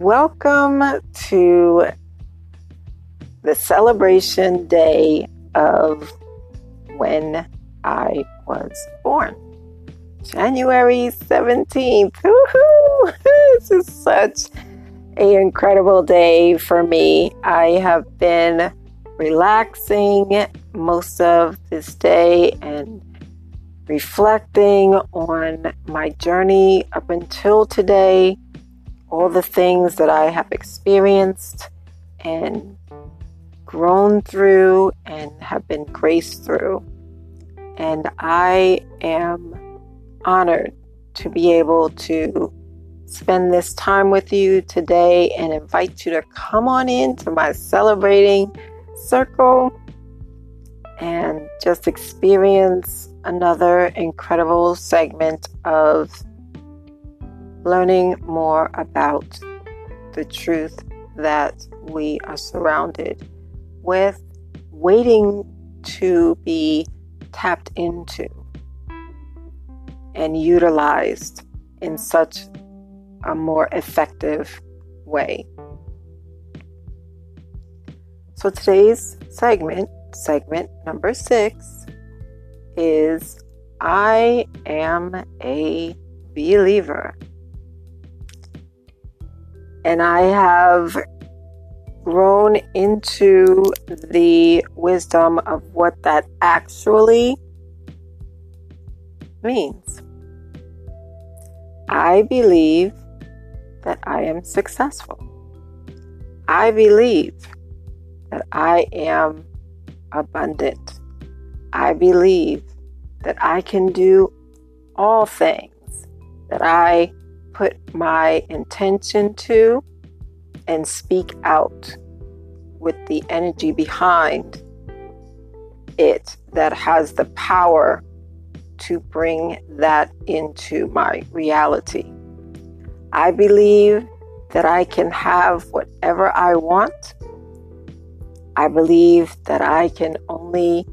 Welcome to the celebration day of when I was born. January 17th. Woohoo! this is such an incredible day for me. I have been relaxing most of this day and reflecting on my journey up until today, all the things that I have experienced and grown through and have been graced through. And I am honored to be able to spend this time with you today and invite you to come on in to my celebrating circle and just experience another incredible segment of learning more about the truth that we are surrounded with, waiting to be tapped into and utilized in such a more effective way. So today's segment, segment number six, is I am a believer. And I have grown into the wisdom of what that actually means. I believe that I am successful. I believe that I am abundant. I believe that I can do all things that I put my intention to and speak out with the energy behind it that has the power to bring that into my reality. I believe that I can have whatever I want. I believe that I can only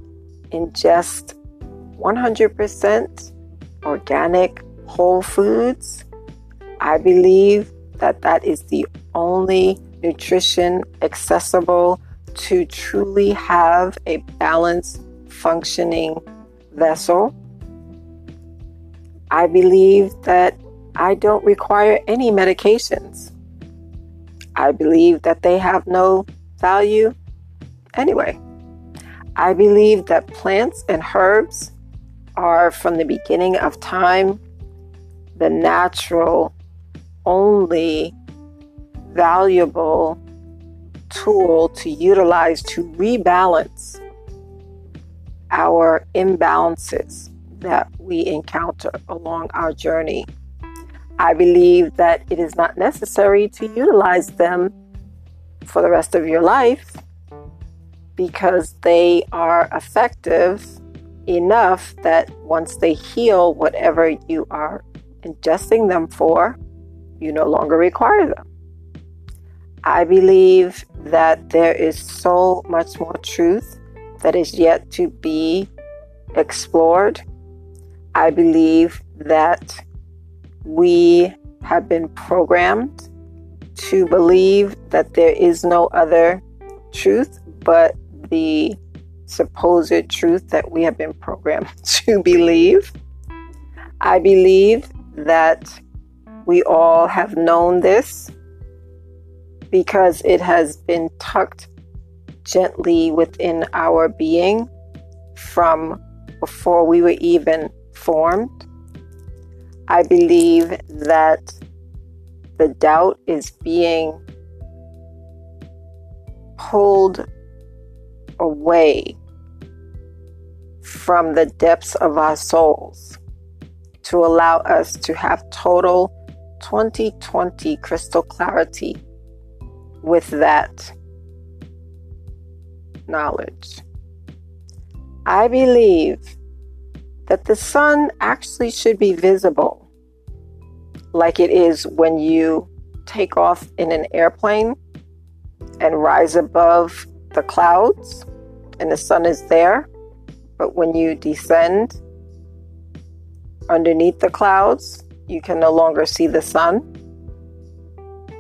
ingest 100% organic whole foods. I believe that that is the only nutrition accessible to truly have a balanced functioning vessel. I believe that I don't require any medications. I believe that they have no value anyway. I believe that plants and herbs are from the beginning of time the natural, only valuable tool to utilize to rebalance our imbalances that we encounter along our journey. I believe that it is not necessary to utilize them for the rest of your life because they are effective enough that once they heal whatever you are ingesting them for, you no longer require them. I believe that there is so much more truth that is yet to be explored. I believe that we have been programmed to believe that there is no other truth but the supposed truth that we have been programmed to believe. I believe that we all have known this because it has been tucked gently within our being from before we were even formed. I believe that the doubt is being pulled away from the depths of our souls to allow us to have total 2020 crystal clarity with that knowledge. I believe that the sun actually should be visible like it is when you take off in an airplane and rise above the clouds and the sun is there. But when you descend underneath the clouds, you can no longer see the sun.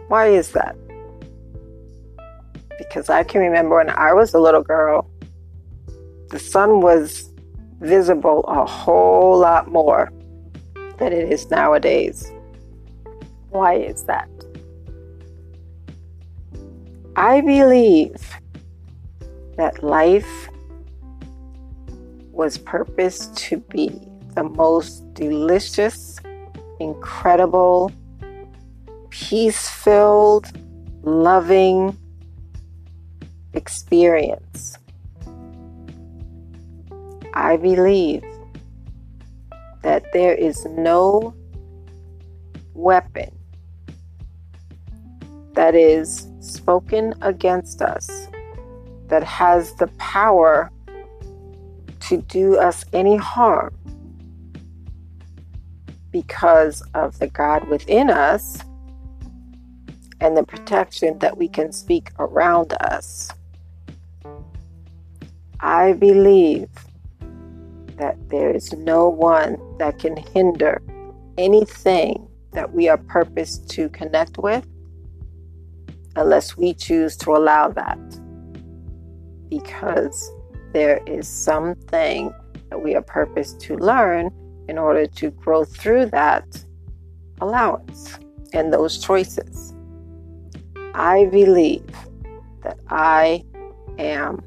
Why is that? Because I can remember when I was a little girl, the sun was visible a whole lot more than it is nowadays. Why is that? I believe that life was purposed to be the most delicious, incredible, peace filled, loving experience. I believe that there is no weapon that is spoken against us that has the power to do us any harm because of the God within us and the protection that we can speak around us. I believe that there is no one that can hinder anything that we are purposed to connect with unless we choose to allow that. Because there is something that we are purposed to learn in order to grow through that allowance and those choices. I believe that I am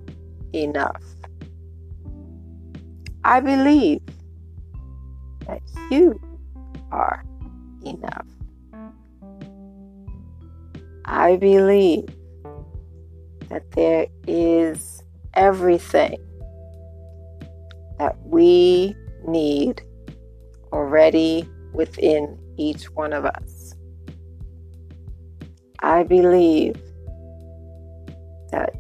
enough. I believe that you are enough. I believe that there is everything that we need already within each one of us. I believe that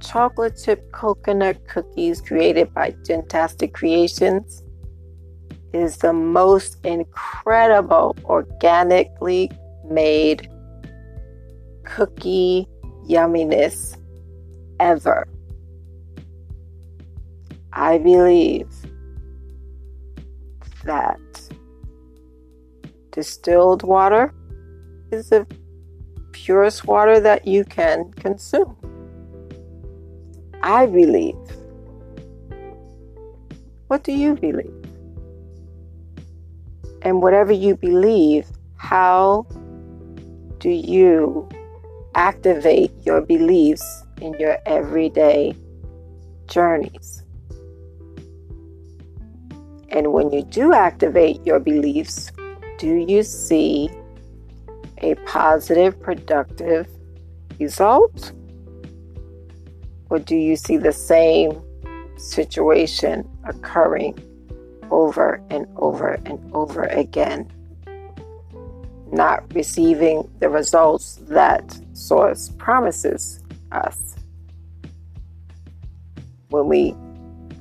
chocolate chip coconut cookies created by Gentastic Creations is the most incredible organically made cookie yumminess ever. I believe that distilled water is the purest water that you can consume. I believe. What do you believe? And whatever you believe, how do you activate your beliefs in your everyday journeys. And when you do activate your beliefs, do you see a positive, productive result? Or do you see the same situation occurring over and over and over again? not receiving the results that Source promises us. When we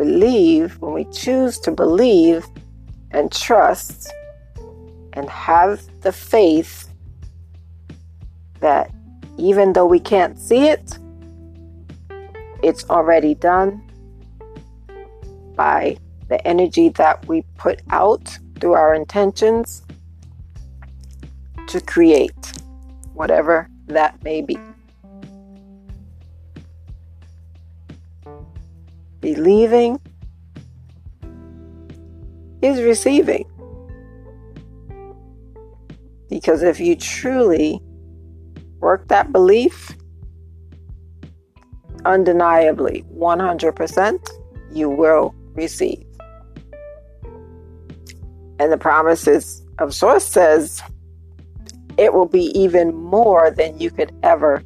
believe, when we choose to believe and trust and have the faith that even though we can't see it, it's already done by the energy that we put out through our intentions to create, whatever that may be. Believing is receiving. Because if you truly work that belief, undeniably, 100%, you will receive. And the promises of Source says it will be even more than you could ever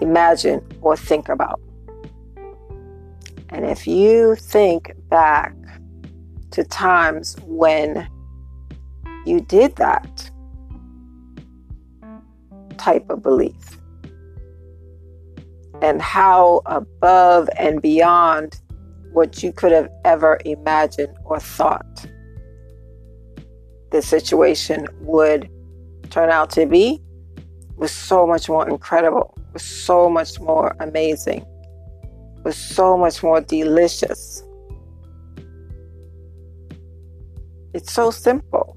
imagine or think about. And if you think back to times when you did that type of belief, and how above and beyond what you could have ever imagined or thought the situation would turn out to be was so much more incredible, was so much more amazing, was so much more delicious. It's so simple.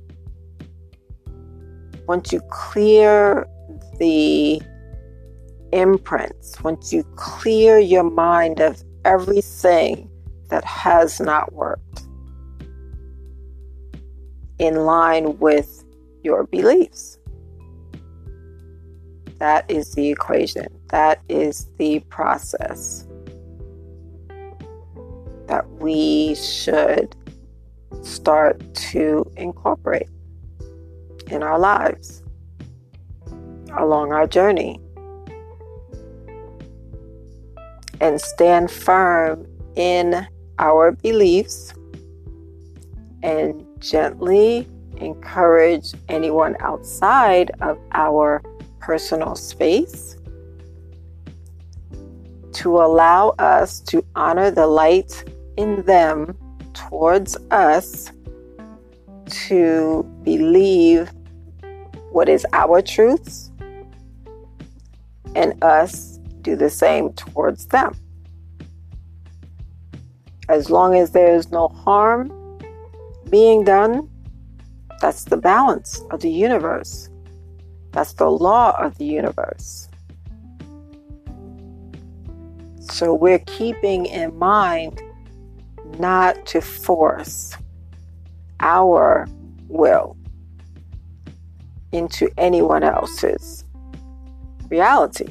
Once you clear the imprints, once you clear your mind of everything that has not worked in line with your beliefs. That is the equation. That is the process that we should start to incorporate in our lives along our journey. And stand firm in our beliefs and gently encourage anyone outside of our personal space to allow us to honor the light in them towards us to believe what is our truths and us do the same towards them. As long as there is no harm being done, that's the balance of the universe. That's the law of the universe. So we're keeping in mind not to force our will into anyone else's reality,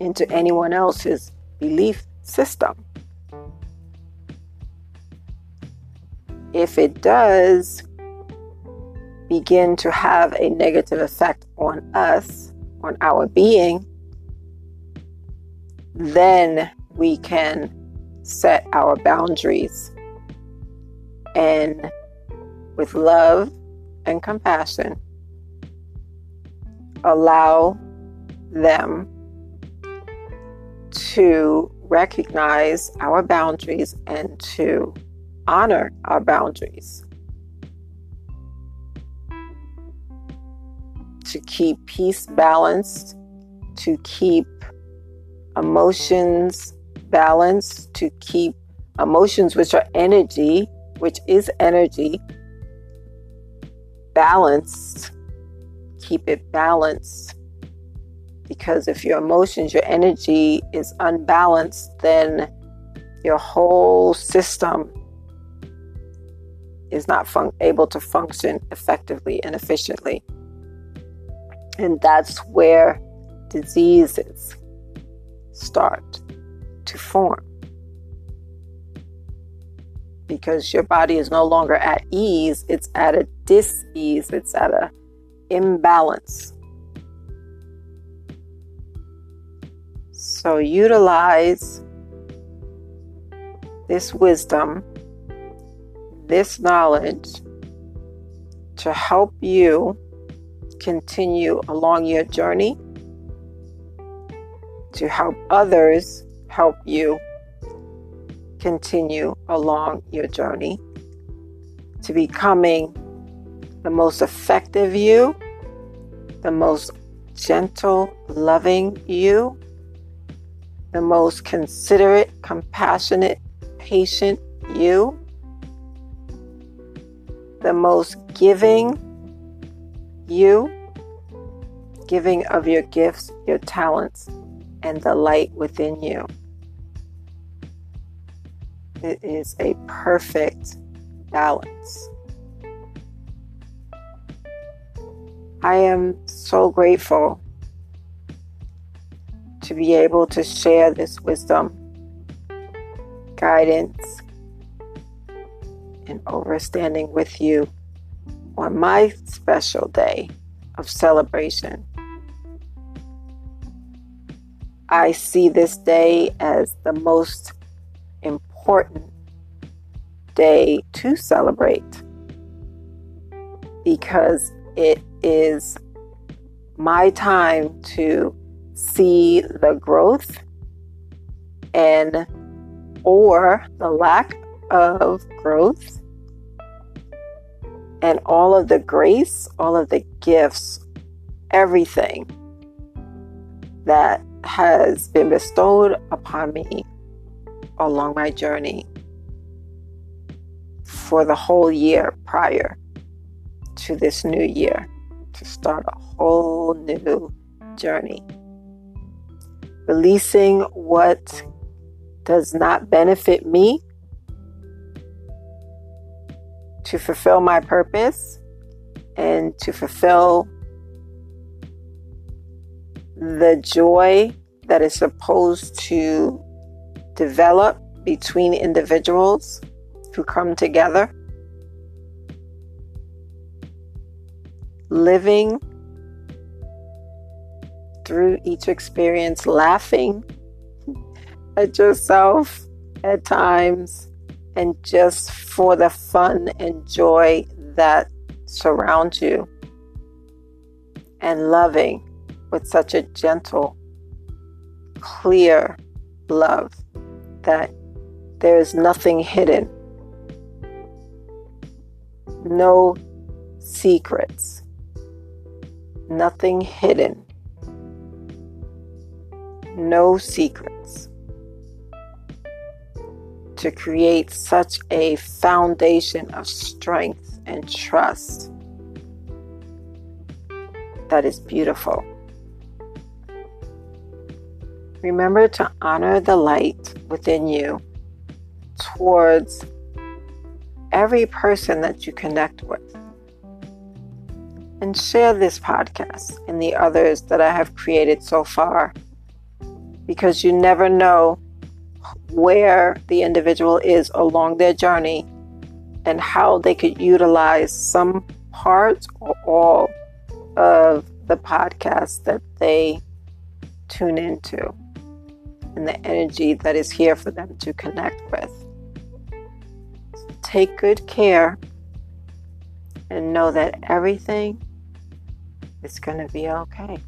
into anyone else's belief system. If it does begin to have a negative effect on us, on our being, then we can set our boundaries and with love and compassion allow them to recognize our boundaries and to honor our boundaries. To keep peace balanced, to keep emotions balanced, to keep emotions, which are energy, which is energy, balanced. Keep it balanced because if your emotions, your energy is unbalanced, then your whole system is not fun- able to function effectively and efficiently. And that's where diseases start to form. Because your body is no longer at ease, it's at a dis-ease, it's at a imbalance. So utilize this wisdom, this knowledge to help you continue along your journey, to help others help you continue along your journey to becoming the most effective you, the most gentle, loving you, the most considerate, compassionate, patient you, the most giving you, giving of your gifts, your talents, and the light within you. It is a perfect balance. I am so grateful to be able to share this wisdom, guidance, and understanding with you on my special day of celebration. I see this day as the most important day to celebrate because it is my time to see the growth and or the lack of growth and all of the grace, all of the gifts, everything that has been bestowed upon me along my journey for the whole year prior to this new year to start a whole new journey. Releasing what does not benefit me to fulfill my purpose and to fulfill the joy that is supposed to develop between individuals who come together. Living through each experience, laughing at yourself at times, and just for the fun and joy that surrounds you, and loving with such a gentle, clear love that there is nothing hidden, no secrets, nothing hidden, no secrets. To create such a foundation of strength and trust that is beautiful. Remember to honor the light within you towards every person that you connect with. And share this podcast and the others that I have created so far because you never know where the individual is along their journey and how they could utilize some part or all of the podcast that they tune into and the energy that is here for them to connect with. take good care and know that everything is going to be okay.